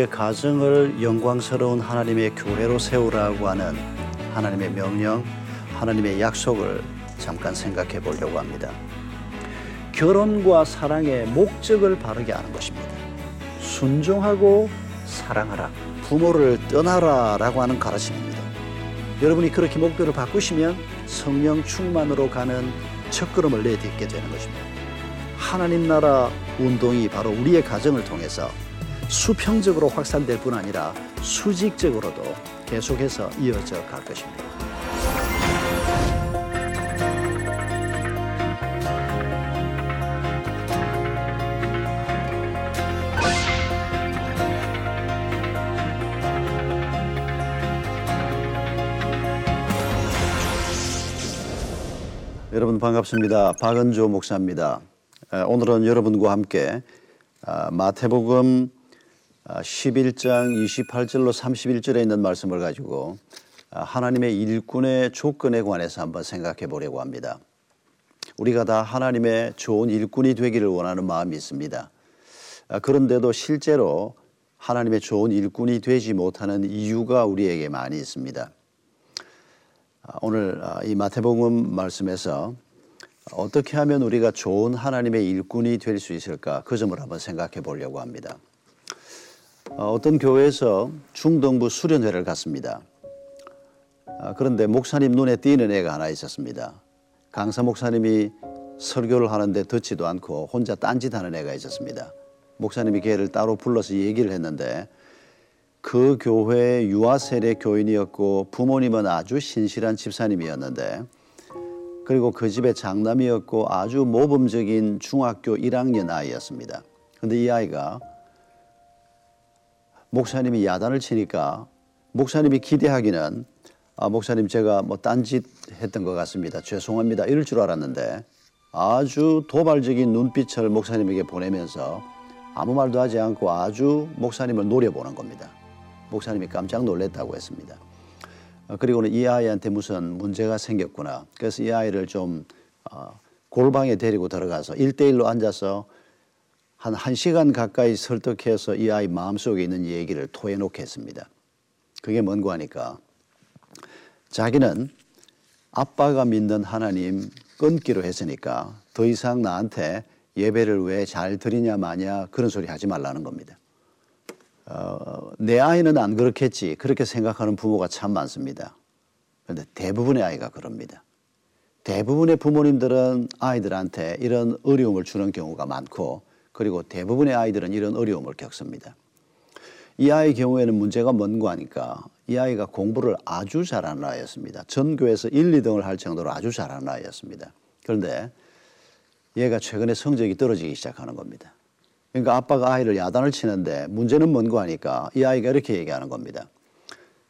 우리의 가정을 영광스러운 하나님의 교회로 세우라고 하는 하나님의 명령, 하나님의 약속을 잠깐 생각해 보려고 합니다. 결혼과 사랑의 목적을 바르게 하는 것입니다. 순종하고 사랑하라. 부모를 떠나라 라고 하는 가르침입니다. 여러분이 그렇게 목표를 바꾸시면 성령 충만으로 가는 첫걸음을 내딛게 되는 것입니다. 하나님 나라 운동이 바로 우리의 가정을 통해서 수평적으로 확산될 뿐 아니라 수직적으로도 계속해서 이어져 갈 것입니다. 여러분 반갑습니다. 박은조 목사입니다. 오늘은 여러분과 함께 아, 마태복음 11장 28절로 31절에 있는 말씀을 가지고 아, 하나님의 일꾼의 조건에 관해서 한번 생각해 보려고 합니다. 우리가 다 하나님의 좋은 일꾼이 되기를 원하는 마음이 있습니다. 아, 그런데도 실제로 하나님의 좋은 일꾼이 되지 못하는 이유가 우리에게 많이 있습니다. 오늘 이 마태복음 말씀에서 어떻게 하면 우리가 좋은 하나님의 일꾼이 될 수 있을까 그 점을 한번 생각해 보려고 합니다. 어, 어떤 교회에서 중등부 수련회를 갔습니다. 아, 그런데 목사님 눈에 띄는 애가 하나 있었습니다. 강사 목사님이 설교를 하는데 듣지도 않고 혼자 딴짓하는 애가 있었습니다. 목사님이 걔를 따로 불러서 얘기를 했는데 그 교회의 유아 세례 교인이었고 부모님은 아주 신실한 집사님이었는데 그리고 그 집의 장남이었고 아주 모범적인 중학교 1학년 아이였습니다. 근데 이 아이가 목사님이 야단을 치니까 목사님이 기대하기는 아, 목사님 제가 뭐 딴짓 했던 것 같습니다. 죄송합니다. 이럴 줄 알았는데 아주 도발적인 눈빛을 목사님에게 보내면서 아무 말도 하지 않고 아주 목사님을 노려보는 겁니다. 목사님이 깜짝 놀랐다고 했습니다. 어, 그리고는 이 아이한테 무슨 문제가 생겼구나. 그래서 이 아이를 좀 어, 골방에 데리고 들어가서 일대일로 앉아서 한 1시간 가까이 설득해서 이 아이 마음속에 있는 얘기를 토해놓게 했습니다. 그게 뭔고 하니까 자기는 아빠가 믿는 하나님 끊기로 했으니까 더 이상 나한테 예배를 왜 잘 드리냐 마냐 그런 소리 하지 말라는 겁니다. 어, 내 아이는 안 그렇겠지 그렇게 생각하는 부모가 참 많습니다. 그런데 대부분의 아이가 그럽니다. 대부분의 부모님들은 아이들한테 이런 어려움을 주는 경우가 많고 그리고 대부분의 아이들은 이런 어려움을 겪습니다. 이 아이 경우에는 문제가 뭔고 하니까 이 아이가 공부를 아주 잘하는 아이였습니다. 전교에서 1, 2등을 할 정도로 아주 잘하는 아이였습니다. 그런데 얘가 최근에 성적이 떨어지기 시작하는 겁니다. 그러니까 아빠가 아이를 야단을 치는데 문제는 뭔고 하니까 이 아이가 이렇게 얘기하는 겁니다.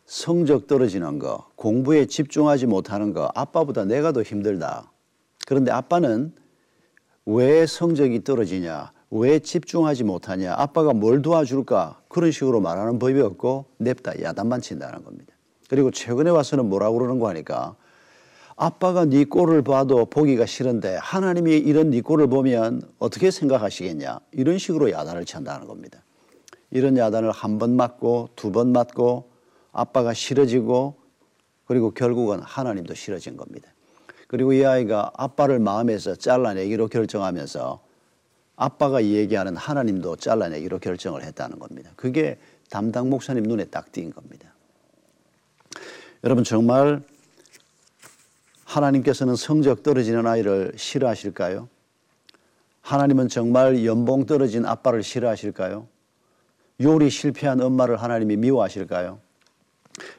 성적 떨어지는 거, 공부에 집중하지 못하는 거, 아빠보다 내가 더 힘들다. 그런데 아빠는 왜 성적이 떨어지냐, 왜 집중하지 못하냐, 아빠가 뭘 도와줄까, 그런 식으로 말하는 법이 없고 냅다 야단만 친다는 겁니다. 그리고 최근에 와서는 뭐라고 그러는 거 하니까 아빠가 네 꼴을 봐도 보기가 싫은데 하나님이 이런 네 꼴을 보면 어떻게 생각하시겠냐 이런 식으로 야단을 친다는 겁니다. 이런 야단을 한 번 맞고 두 번 맞고 아빠가 싫어지고 그리고 결국은 하나님도 싫어진 겁니다. 그리고 이 아이가 아빠를 마음에서 잘라내기로 결정하면서 아빠가 얘기하는 하나님도 잘라내기로 결정을 했다는 겁니다. 그게 담당 목사님 눈에 딱 띈 겁니다. 여러분 정말 하나님께서는 성적 떨어지는 아이를 싫어하실까요? 하나님은 정말 연봉 떨어진 아빠를 싫어하실까요? 요리 실패한 엄마를 하나님이 미워하실까요?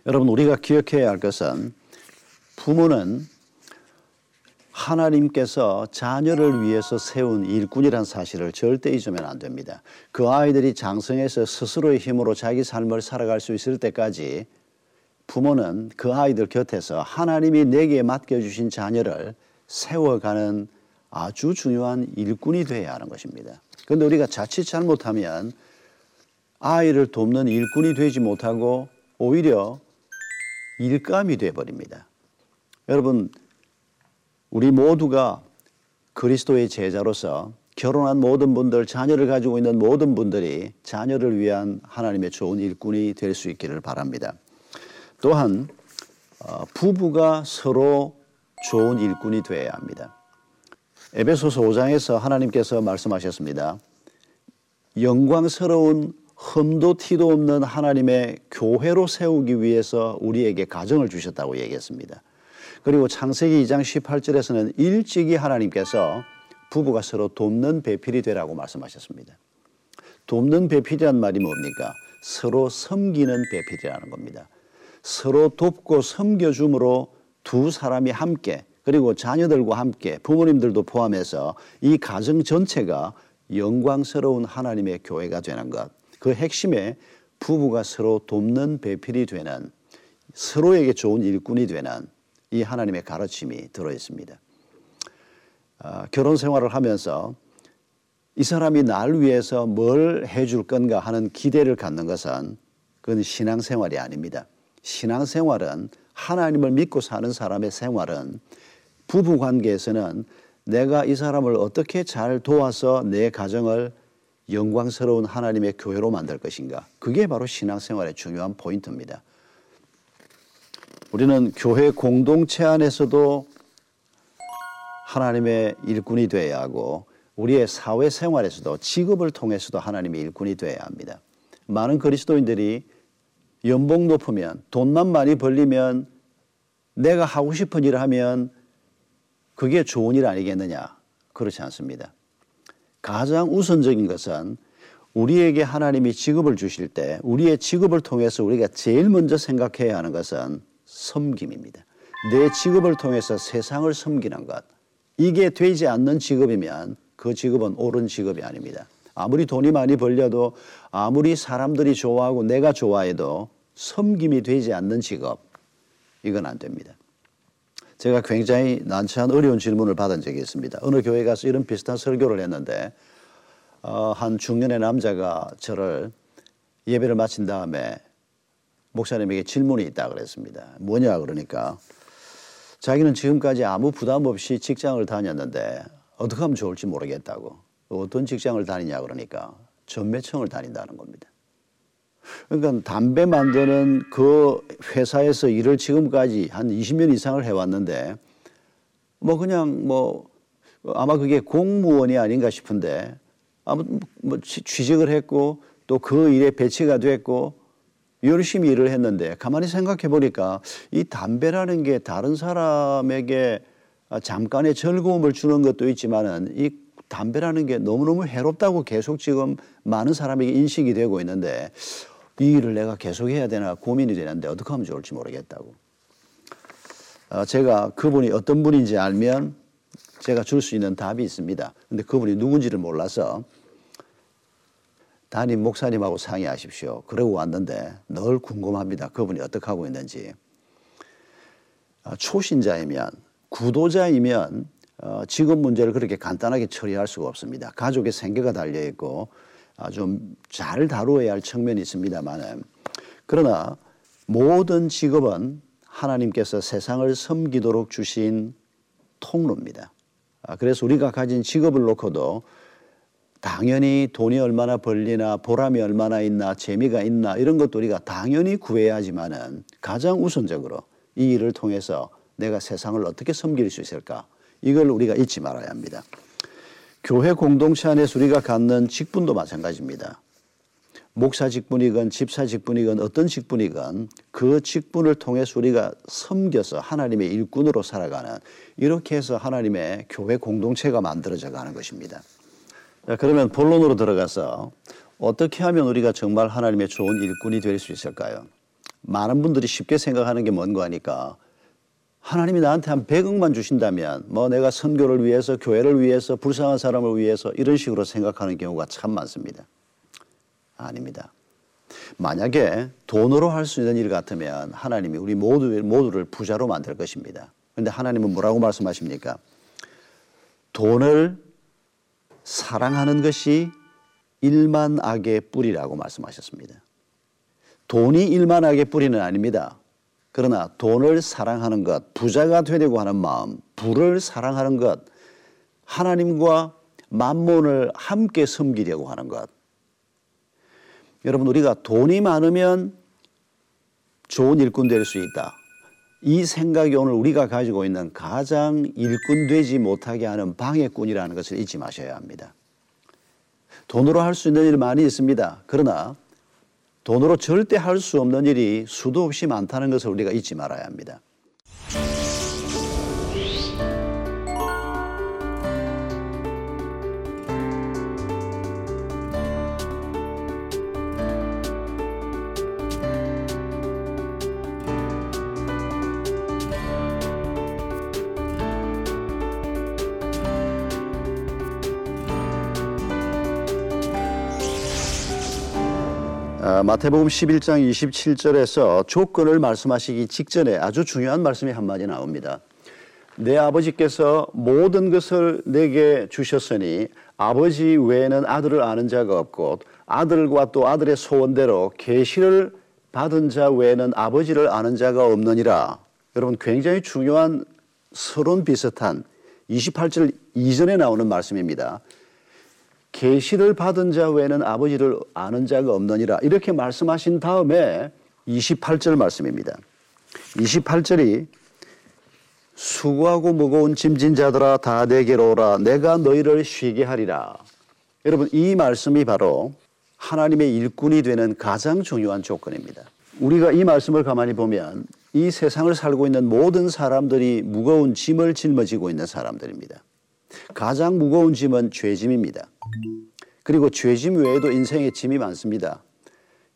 여러분, 우리가 기억해야 할 것은 부모는 하나님께서 자녀를 위해서 세운 일꾼이란 사실을 절대 잊으면 안 됩니다. 그 아이들이 장성해서 스스로의 힘으로 자기 삶을 살아갈 수 있을 때까지 부모는 그 아이들 곁에서 하나님이 내게 맡겨주신 자녀를 세워가는 아주 중요한 일꾼이 되어야 하는 것입니다. 그런데 우리가 자칫 잘못하면 아이를 돕는 일꾼이 되지 못하고 오히려 일감이 되어버립니다. 여러분, 우리 모두가 그리스도의 제자로서 결혼한 모든 분들, 자녀를 가지고 있는 모든 분들이 자녀를 위한 하나님의 좋은 일꾼이 될 수 있기를 바랍니다. 또한 어, 부부가 서로 좋은 일꾼이 되어야 합니다. 에베소서 5장에서 하나님께서 말씀하셨습니다. 영광스러운 흠도 티도 없는 하나님의 교회로 세우기 위해서 우리에게 가정을 주셨다고 얘기했습니다. 그리고 창세기 2장 18절에서는 일찍이 하나님께서 부부가 서로 돕는 배필이 되라고 말씀하셨습니다. 돕는 배필이란 말이 뭡니까? 서로 섬기는 배필이라는 겁니다. 서로 돕고 섬겨줌으로 두 사람이 함께 그리고 자녀들과 함께 부모님들도 포함해서 이 가정 전체가 영광스러운 하나님의 교회가 되는 것. 그 핵심에 부부가 서로 돕는 배필이 되는 서로에게 좋은 일꾼이 되는 이 하나님의 가르침이 들어 있습니다. 어, 결혼 생활을 하면서 이 사람이 날 위해서 뭘 해줄 건가 하는 기대를 갖는 것은 그건 신앙생활이 아닙니다. 신앙생활은 하나님을 믿고 사는 사람의 생활은 부부 관계에서는 내가 이 사람을 어떻게 잘 도와서 내 가정을 영광스러운 하나님의 교회로 만들 것인가. 그게 바로 신앙생활의 중요한 포인트입니다. 우리는 교회 공동체 안에서도 하나님의 일꾼이 되어야 하고 우리의 사회 생활에서도 직업을 통해서도 하나님의 일꾼이 되어야 합니다. 많은 그리스도인들이 연봉 높으면 돈만 많이 벌리면 내가 하고 싶은 일을 하면 그게 좋은 일 아니겠느냐? 그렇지 않습니다. 가장 우선적인 것은 우리에게 하나님이 직업을 주실 때 우리의 직업을 통해서 우리가 제일 먼저 생각해야 하는 것은 섬김입니다. 내 직업을 통해서 세상을 섬기는 것. 이게 되지 않는 직업이면 그 직업은 옳은 직업이 아닙니다. 아무리 돈이 많이 벌려도 아무리 사람들이 좋아하고 내가 좋아해도 섬김이 되지 않는 직업. 이건 안 됩니다. 제가 굉장히 난처한 어려운 질문을 받은 적이 있습니다. 어느 교회 가서 이런 비슷한 설교를 했는데 어, 한 중년의 남자가 저를 예배를 마친 다음에 목사님에게 질문이 있다 그랬습니다. 뭐냐 그러니까 자기는 지금까지 아무 부담 없이 직장을 다녔는데 어떻게 하면 좋을지 모르겠다고. 어떤 직장을 다니냐 그러니까 전매청을 다닌다는 겁니다. 그러니까 담배 만드는 그 회사에서 일을 지금까지 한 20년 이상을 해왔는데 뭐 그냥 뭐 아마 그게 공무원이 아닌가 싶은데 아무 뭐 취직을 했고 또 그 일에 배치가 됐고 열심히 일을 했는데 가만히 생각해 보니까 이 담배라는 게 다른 사람에게 잠깐의 즐거움을 주는 것도 있지만은 이 담배라는 게 너무너무 해롭다고 계속 지금 많은 사람에게 인식이 되고 있는데 이 일을 내가 계속 해야 되나 고민이 되는데 어떻게 하면 좋을지 모르겠다고. 어, 제가 그분이 어떤 분인지 알면 제가 줄 수 있는 답이 있습니다. 근데 그분이 누군지를 몰라서 담임 목사님하고 상의하십시오. 그러고 왔는데 늘 궁금합니다. 그분이 어떻게 하고 있는지. 어, 초신자이면 구도자이면 어, 직업 문제를 그렇게 간단하게 처리할 수가 없습니다. 가족의 생계가 달려 있고 좀 잘 다루어야 할 측면이 있습니다만 그러나 모든 직업은 하나님께서 세상을 섬기도록 주신 통로입니다. 아, 그래서 우리가 가진 직업을 놓고도 당연히 돈이 얼마나 벌리나 보람이 얼마나 있나 재미가 있나 이런 것도 우리가 당연히 구해야 하지만은 가장 우선적으로 이 일을 통해서 내가 세상을 어떻게 섬길 수 있을까 이걸 우리가 잊지 말아야 합니다. 교회 공동체 안에서 우리가 갖는 직분도 마찬가지입니다. 목사 직분이건 집사 직분이건 어떤 직분이건 그 직분을 통해서 우리가 섬겨서 하나님의 일꾼으로 살아가는 이렇게 해서 하나님의 교회 공동체가 만들어져 가는 것입니다. 자, 그러면 본론으로 들어가서 어떻게 하면 우리가 정말 하나님의 좋은 일꾼이 될 수 있을까요? 많은 분들이 쉽게 생각하는 게 뭔가 하니까 하나님이 나한테 한 100억만 주신다면 뭐 내가 선교를 위해서 교회를 위해서 불쌍한 사람을 위해서 이런 식으로 생각하는 경우가 참 많습니다. 아닙니다. 만약에 돈으로 할 수 있는 일 같으면 하나님이 우리 모두, 모두를 부자로 만들 것입니다. 근데 하나님은 뭐라고 말씀하십니까? 돈을 사랑하는 것이 일만 악의 뿌리라고 말씀하셨습니다. 돈이 일만 악의 뿌리는 아닙니다. 그러나 돈을 사랑하는 것, 부자가 되려고 하는 마음, 부를 사랑하는 것, 하나님과 만몬을 함께 섬기려고 하는 것. 여러분 우리가 돈이 많으면 좋은 일꾼 될 수 있다. 이 생각이 오늘 우리가 가지고 있는 가장 일꾼 되지 못하게 하는 방해꾼이라는 것을 잊지 마셔야 합니다. 돈으로 할 수 있는 일 많이 있습니다. 그러나 돈으로 절대 할 수 없는 일이 수도 없이 많다는 것을 우리가 잊지 말아야 합니다. 마태복음 11장 27절에서 조건을 말씀하시기 직전에 아주 중요한 말씀이 한마디 나옵니다. 내 아버지께서 모든 것을 내게 주셨으니 아버지 외에는 아들을 아는 자가 없고 아들과 또 아들의 소원대로 계시를 받은 자 외에는 아버지를 아는 자가 없느니라. 여러분 굉장히 중요한 서론 비슷한 28절 이전에 나오는 말씀입니다. 계시를 받은 자 외에는 아버지를 아는 자가 없느니라 이렇게 말씀하신 다음에 28절 말씀입니다. 28절이 수고하고 무거운 짐진 자들아 다 내게로 오라 내가 너희를 쉬게 하리라. 여러분 이 말씀이 바로 하나님의 일꾼이 되는 가장 중요한 조건입니다. 우리가 이 말씀을 가만히 보면 이 세상을 살고 있는 모든 사람들이 무거운 짐을 짊어지고 있는 사람들입니다. 가장 무거운 짐은 죄짐입니다. 그리고 죄짐 외에도 인생의 짐이 많습니다.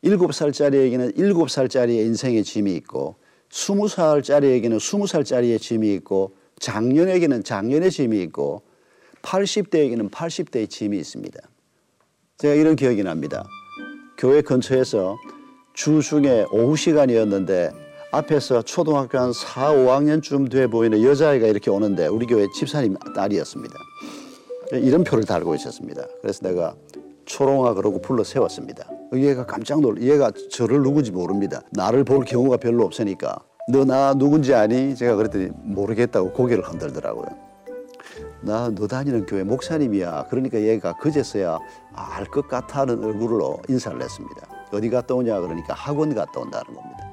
일곱 살짜리에게는 일곱 살짜리의 인생의 짐이 있고 스무 살짜리에게는 스무 살짜리의 짐이 있고 장년에게는 장년의 짐이 있고 80대에게는 80대의 짐이 있습니다. 제가 이런 기억이 납니다. 교회 근처에서 주중에 오후 시간이었는데 앞에서 초등학교 한 4, 5학년쯤 돼 보이는 여자아이가 이렇게 오는데 우리 교회 집사님 딸이었습니다. 이름표를 달고 있었습니다. 그래서 내가 초롱아 그러고 불러 세웠습니다. 얘가 깜짝 놀, 얘가 저를 누군지 모릅니다. 나를 볼 경우가 별로 없으니까 너 나 누군지 아니? 제가 그랬더니 모르겠다고 고개를 흔들더라고요. 나 너 다니는 교회 목사님이야. 그러니까 얘가 그제서야 알 것 같다는 얼굴로 인사를 했습니다. 어디 갔다 오냐 그러니까 학원 갔다 온다는 겁니다.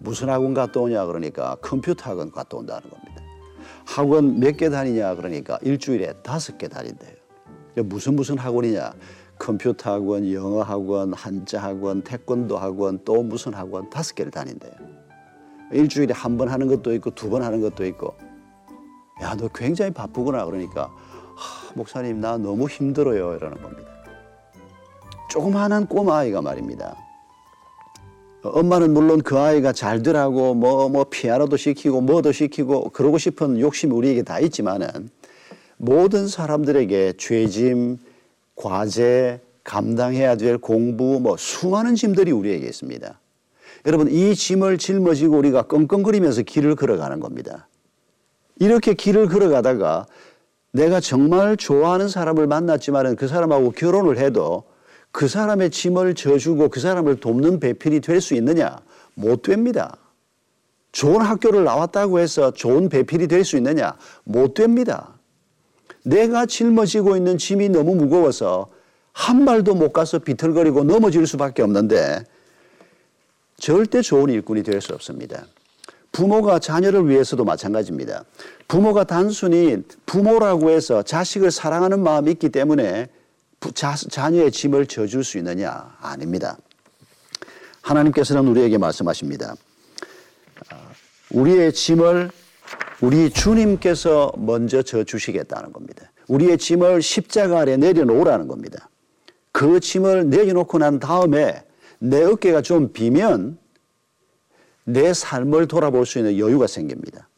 무슨 학원 갔다 오냐 그러니까 컴퓨터 학원 갔다 온다는 겁니다. 학원 몇 개 다니냐 그러니까 일주일에 다섯 개 다닌대요. 무슨 무슨 학원이냐? 컴퓨터 학원, 영어 학원, 한자 학원, 태권도 학원, 또 무슨 학원 다섯 개를 다닌대요. 일주일에 한 번 하는 것도 있고 두 번 하는 것도 있고. 야, 너 굉장히 바쁘구나 그러니까 하, 목사님 나 너무 힘들어요 이러는 겁니다. 조그마한 꼬마 아이가 말입니다. 엄마는 물론 그 아이가 잘 되라고 뭐, 뭐 피아노도 시키고 뭐도 시키고 그러고 싶은 욕심이 우리에게 다 있지만은 모든 사람들에게 죄짐, 과제, 감당해야 될 공부, 뭐 수많은 짐들이 우리에게 있습니다. 여러분, 이 짐을 짊어지고 우리가 끙끙거리면서 길을 걸어가는 겁니다. 이렇게 길을 걸어가다가 내가 정말 좋아하는 사람을 만났지만은 그 사람하고 결혼을 해도 그 사람의 짐을 져주고 그 사람을 돕는 배필이 될 수 있느냐? 못 됩니다. 좋은 학교를 나왔다고 해서 좋은 배필이 될 수 있느냐? 못 됩니다. 내가 짊어지고 있는 짐이 너무 무거워서 한 발도 못 가서 비틀거리고 넘어질 수밖에 없는데 절대 좋은 일꾼이 될 수 없습니다. 부모가 자녀를 위해서도 마찬가지입니다. 부모가 단순히 부모라고 해서 자식을 사랑하는 마음이 있기 때문에 자, 자녀의 짐을 져줄 수 있느냐? 아닙니다. 하나님께서는 우리에게 말씀하십니다. 우리의 짐을 우리 주님께서 먼저 져 주시겠다는 겁니다. 우리의 짐을 십자가 아래 내려놓으라는 겁니다. 그 짐을 내려놓고 난 다음에 내 어깨가 좀 비면 내 삶을 돌아볼 수 있는 여유가 생깁니다.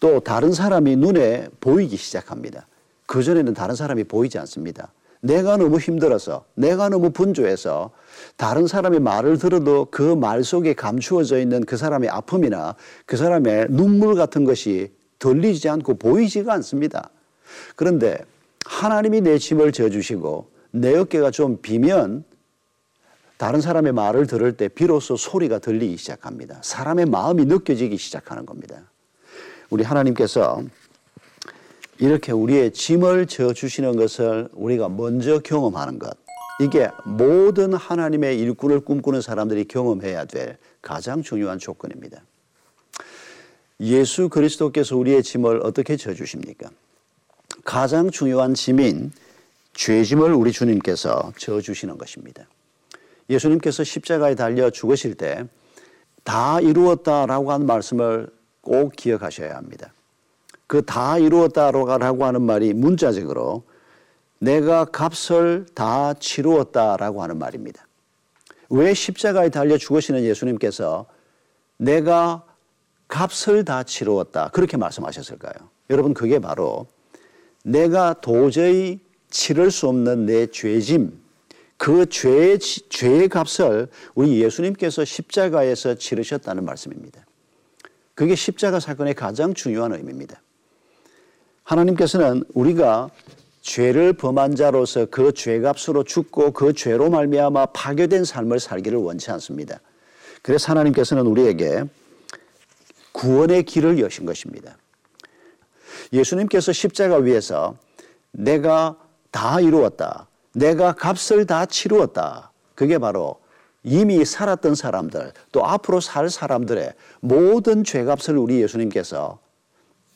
또 다른 사람이 눈에 보이기 시작합니다. 그전에는 다른 사람이 보이지 않습니다. 내가 너무 힘들어서, 내가 너무 분주해서 다른 사람의 말을 들어도 그 말 속에 감추어져 있는 그 사람의 아픔이나 그 사람의 눈물 같은 것이 들리지 않고 보이지가 않습니다. 그런데 하나님이 내 짐을 져주시고 내 어깨가 좀 비면 다른 사람의 말을 들을 때 비로소 소리가 들리기 시작합니다. 사람의 마음이 느껴지기 시작하는 겁니다. 우리 하나님께서 이렇게 우리의 짐을 져 주시는 것을 우리가 먼저 경험하는 것. 이게 모든 하나님의 일꾼을 꿈꾸는 사람들이 경험해야 될 가장 중요한 조건입니다. 예수 그리스도께서 우리의 짐을 어떻게 져 주십니까? 가장 중요한 짐인 죄짐을 우리 주님께서 져 주시는 것입니다. 예수님께서 십자가에 달려 죽으실 때 다 이루었다라고 하는 말씀을 꼭 기억하셔야 합니다. 그 다 이루었다라고 하는 말이 문자적으로 내가 값을 다 치루었다라고 하는 말입니다. 왜 십자가에 달려 죽으시는 예수님께서 내가 값을 다 치루었다 그렇게 말씀하셨을까요? 여러분 그게 바로 내가 도저히 치를 수 없는 내 죄짐 그 죄의, 죄의 값을 우리 예수님께서 십자가에서 치르셨다는 말씀입니다. 그게 십자가 사건의 가장 중요한 의미입니다. 하나님께서는 우리가 죄를 범한 자로서 그 죄값으로 죽고 그 죄로 말미암아 파괴된 삶을 살기를 원치 않습니다. 그래서 하나님께서는 우리에게 구원의 길을 여신 것입니다. 예수님께서 십자가 위에서 내가 다 이루었다. 내가 값을 다 치루었다. 그게 바로 이미 살았던 사람들 또 앞으로 살 사람들의 모든 죄값을 우리 예수님께서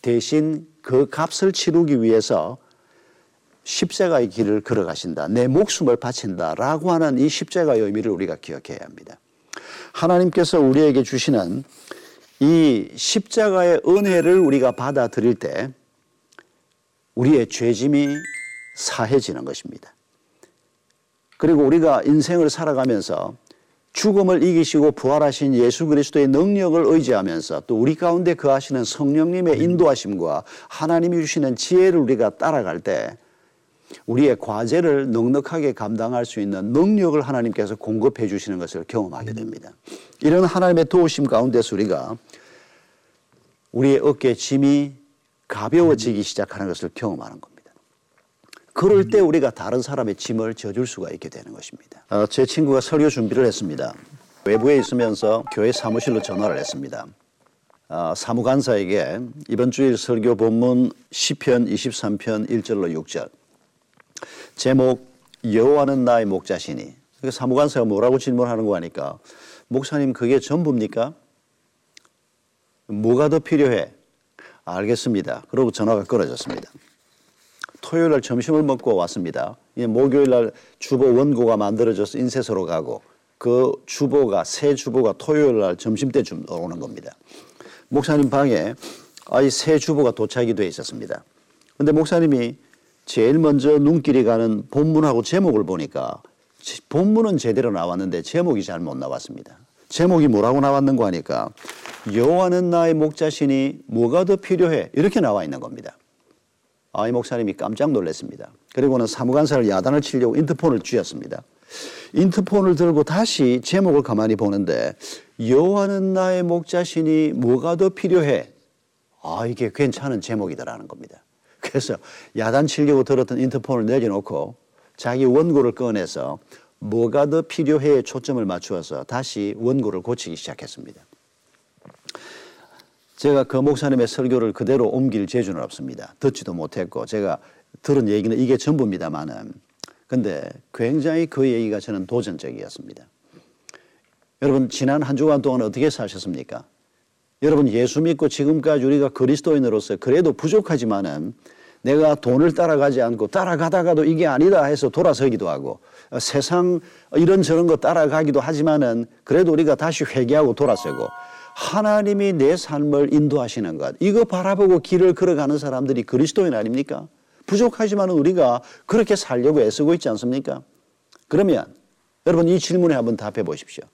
대신 그 값을 치르기 위해서 십자가의 길을 걸어가신다. 내 목숨을 바친다. 라고 하는 이 십자가의 의미를 우리가 기억해야 합니다. 하나님께서 우리에게 주시는 이 십자가의 은혜를 우리가 받아들일 때 우리의 죄짐이 사해지는 것입니다. 그리고 우리가 인생을 살아가면서 죽음을 이기시고 부활하신 예수 그리스도의 능력을 의지하면서 또 우리 가운데 거하시는 성령님의 인도하심과 하나님이 주시는 지혜를 우리가 따라갈 때 우리의 과제를 넉넉하게 감당할 수 있는 능력을 하나님께서 공급해 주시는 것을 경험하게 됩니다. 이런 하나님의 도우심 가운데서 우리가 우리의 어깨 짐이 가벼워지기 시작하는 것을 경험하는 겁니다. 그럴 때 우리가 다른 사람의 짐을 져줄 수가 있게 되는 것입니다. 어, 제 친구가 설교 준비를 했습니다. 외부에 있으면서 교회 사무실로 전화를 했습니다. 어, 사무관사에게 이번 주일 설교 본문 시편 23편 1절로 6절 제목 여호와는 나의 목자시니 사무관사가 뭐라고 질문하는 거 하니까 목사님 그게 전부입니까? 뭐가 더 필요해? 알겠습니다. 그러고 전화가 끊어졌습니다. 토요일 날 점심을 먹고 왔습니다. 목요일 날 주보 원고가 만들어져서 인쇄소로 가고 그 주보가 새 주보가 토요일 날 점심 때쯤 오는 겁니다. 목사님 방에 아이 새 주보가 도착이 돼 있었습니다. 근데 목사님이 제일 먼저 눈길이 가는 본문하고 제목을 보니까 본문은 제대로 나왔는데 제목이 잘 못 나왔습니다. 제목이 뭐라고 나왔는가 하니까 여호와는 나의 목자시니 뭐가 더 필요해 이렇게 나와 있는 겁니다. 아 이 목사님이 깜짝 놀랐습니다. 그리고는 사무관사를 야단을 치려고 인터폰을 쥐었습니다. 인터폰을 들고 다시 제목을 가만히 보는데 여호와는 나의 목자시니 뭐가 더 필요해? 아 이게 괜찮은 제목이다라는 겁니다. 그래서 야단 치려고 들었던 인터폰을 내려놓고 자기 원고를 꺼내서 뭐가 더 필요해 초점을 맞추어서 다시 원고를 고치기 시작했습니다. 제가 그 목사님의 설교를 그대로 옮길 재주는 없습니다. 듣지도 못했고 제가 들은 얘기는 이게 전부입니다만은 근데 굉장히 그 얘기가 저는 도전적이었습니다. 여러분 지난 한 주간 동안 어떻게 사셨습니까? 여러분 예수 믿고 지금까지 우리가 그리스도인으로서 그래도 부족하지만은 내가 돈을 따라가지 않고 따라가다가도 이게 아니다 해서 돌아서기도 하고 세상 이런저런 거 따라가기도 하지만은 그래도 우리가 다시 회개하고 돌아서고 하나님이 내 삶을 인도하시는 것 이거 바라보고 길을 걸어가는 사람들이 그리스도인 아닙니까? 부족하지만 우리가 그렇게 살려고 애쓰고 있지 않습니까? 그러면 여러분 이 질문에 한번 답해 보십시오.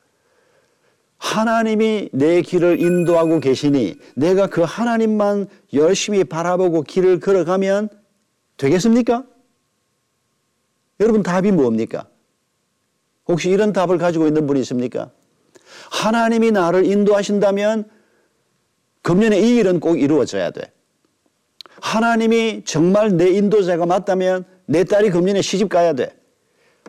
하나님이 내 길을 인도하고 계시니 내가 그 하나님만 열심히 바라보고 길을 걸어가면 되겠습니까? 여러분 답이 뭡니까? 혹시 이런 답을 가지고 있는 분이 있습니까? 하나님이 나를 인도하신다면 금년에 이 일은 꼭 이루어져야 돼. 하나님이 정말 내 인도자가 맞다면 내 딸이 금년에 시집 가야 돼.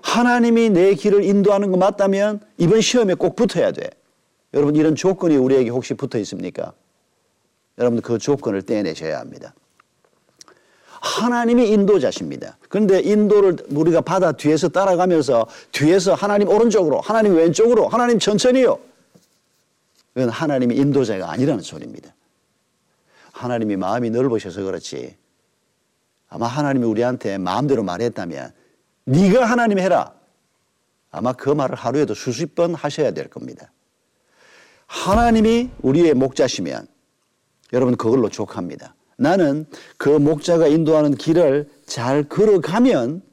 하나님이 내 길을 인도하는 거 맞다면 이번 시험에 꼭 붙어야 돼. 여러분 이런 조건이 우리에게 혹시 붙어 있습니까? 여러분 그 조건을 떼내셔야 합니다. 하나님이 인도자십니다. 그런데 인도를 우리가 받아 뒤에서 따라가면서 뒤에서 하나님 오른쪽으로, 하나님 왼쪽으로, 하나님 천천히요. 그건 하나님이 인도자가 아니라는 소리입니다. 하나님이 마음이 넓으셔서 그렇지. 아마 하나님이 우리한테 마음대로 말했다면 네가 하나님 해라. 아마 그 말을 하루에도 수십 번 하셔야 될 겁니다. 하나님이 우리의 목자시면 여러분 그걸로 족합니다. 나는 그 목자가 인도하는 길을 잘 걸어가면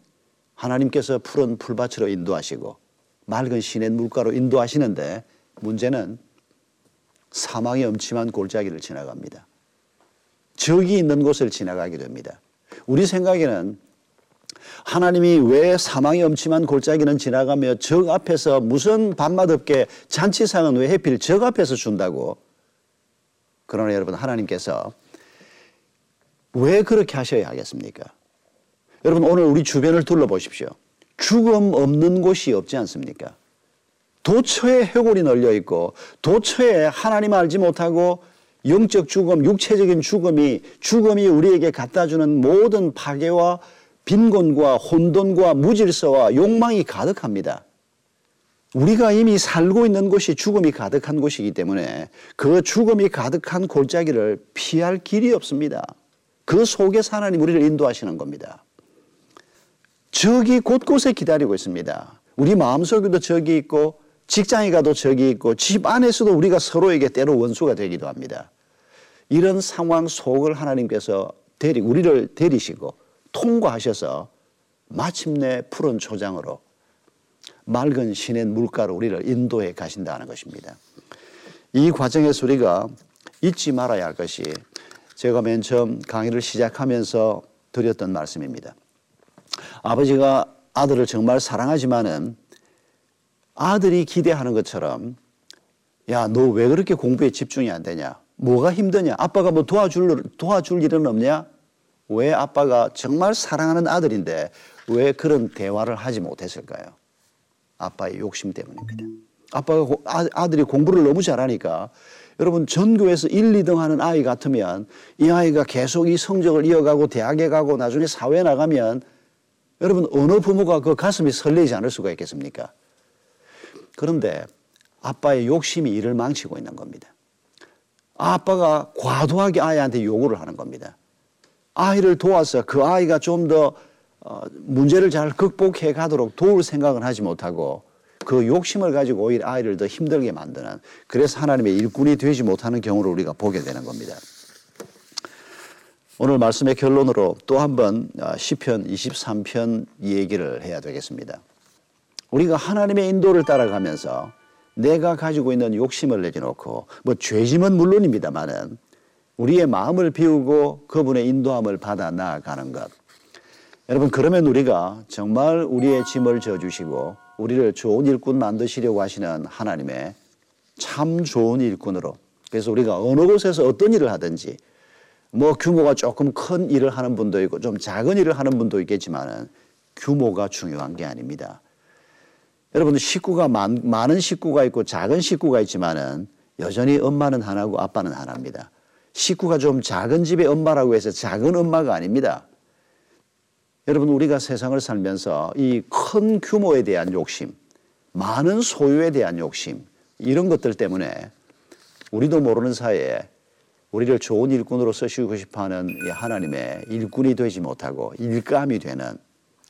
하나님께서 푸른 풀밭으로 인도하시고 맑은 시냇 물가로 인도하시는데 문제는 사망의 엄침한 골짜기를 지나갑니다. 적이 있는 곳을 지나가게 됩니다. 우리 생각에는 하나님이 왜 사망의 엄침한 골짜기는 지나가며 적 앞에서 무슨 밤맛 없게 잔치상은 왜 해필 적 앞에서 준다고? 그러나 여러분 하나님께서 왜 그렇게 하셔야 하겠습니까? 여러분 오늘 우리 주변을 둘러보십시오. 죽음 없는 곳이 없지 않습니까? 도처에 해골이 널려 있고 도처에 하나님 알지 못하고 영적 죽음, 육체적인 죽음이 죽음이 우리에게 갖다 주는 모든 파괴와 빈곤과 혼돈과 무질서와 욕망이 가득합니다. 우리가 이미 살고 있는 곳이 죽음이 가득한 곳이기 때문에 그 죽음이 가득한 골짜기를 피할 길이 없습니다. 그 속에서 하나님 우리를 인도하시는 겁니다. 적이 곳곳에 기다리고 있습니다. 우리 마음속에도 적이 있고 직장에 가도 적이 있고 집 안에서도 우리가 서로에게 때로 원수가 되기도 합니다. 이런 상황 속을 하나님께서 데리 우리를 데리시고 통과하셔서 마침내 푸른 초장으로 맑은 신의 물가로 우리를 인도해 가신다는 것입니다. 이 과정에서 우리가 잊지 말아야 할 것이 제가 맨 처음 강의를 시작하면서 드렸던 말씀입니다. 아버지가 아들을 정말 사랑하지만은 아들이 기대하는 것처럼 야, 너 왜 그렇게 공부에 집중이 안 되냐? 뭐가 힘드냐? 아빠가 뭐 도와줄, 도와줄 일은 없냐? 왜 아빠가 정말 사랑하는 아들인데 왜 그런 대화를 하지 못했을까요? 아빠의 욕심 때문입니다. 아빠가 아, 아들이 공부를 너무 잘하니까 여러분 전교에서 1, 2등 하는 아이 같으면 이 아이가 계속 이 성적을 이어가고 대학에 가고 나중에 사회에 나가면 여러분 어느 부모가 그 가슴이 설레지 않을 수가 있겠습니까? 그런데 아빠의 욕심이 이를 망치고 있는 겁니다. 아빠가 과도하게 아이한테 요구를 하는 겁니다. 아이를 도와서 그 아이가 좀더 어, 문제를 잘 극복해 가도록 도울 생각은 하지 못하고 그 욕심을 가지고 오히려 아이를 더 힘들게 만드는 그래서 하나님의 일꾼이 되지 못하는 경우를 우리가 보게 되는 겁니다. 오늘 말씀의 결론으로 또 한번 어, 시편 23편 얘기를 해야 되겠습니다. 우리가 하나님의 인도를 따라가면서 내가 가지고 있는 욕심을 내려놓고 뭐 죄짐은 물론입니다만은 우리의 마음을 비우고 그분의 인도함을 받아 나아가는 것. 여러분 그러면 우리가 정말 우리의 짐을 져주시고 우리를 좋은 일꾼 만드시려고 하시는 하나님의 참 좋은 일꾼으로 그래서 우리가 어느 곳에서 어떤 일을 하든지 뭐 규모가 조금 큰 일을 하는 분도 있고 좀 작은 일을 하는 분도 있겠지만은 규모가 중요한 게 아닙니다. 여러분 식구가 많, 많은 식구가 있고 작은 식구가 있지만은 여전히 엄마는 하나고 아빠는 하나입니다. 식구가 좀 작은 집의 엄마라고 해서 작은 엄마가 아닙니다. 여러분 우리가 세상을 살면서 이 큰 규모에 대한 욕심, 많은 소유에 대한 욕심 이런 것들 때문에 우리도 모르는 사이에 우리를 좋은 일꾼으로 쓰시고 싶어하는 하나님의 일꾼이 되지 못하고 일감이 되는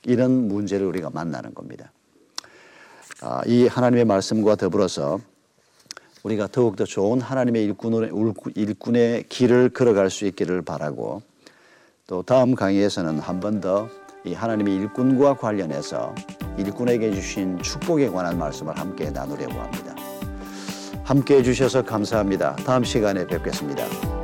이런 문제를 우리가 만나는 겁니다. 아, 이 하나님의 말씀과 더불어서 우리가 더욱더 좋은 하나님의 일꾼의, 일꾼의 길을 걸어갈 수 있기를 바라고 또 다음 강의에서는 한 번 더 이 하나님의 일꾼과 관련해서 일꾼에게 주신 축복에 관한 말씀을 함께 나누려고 합니다. 함께 해주셔서 감사합니다. 다음 시간에 뵙겠습니다.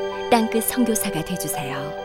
땅끝 선교사가 되주세요.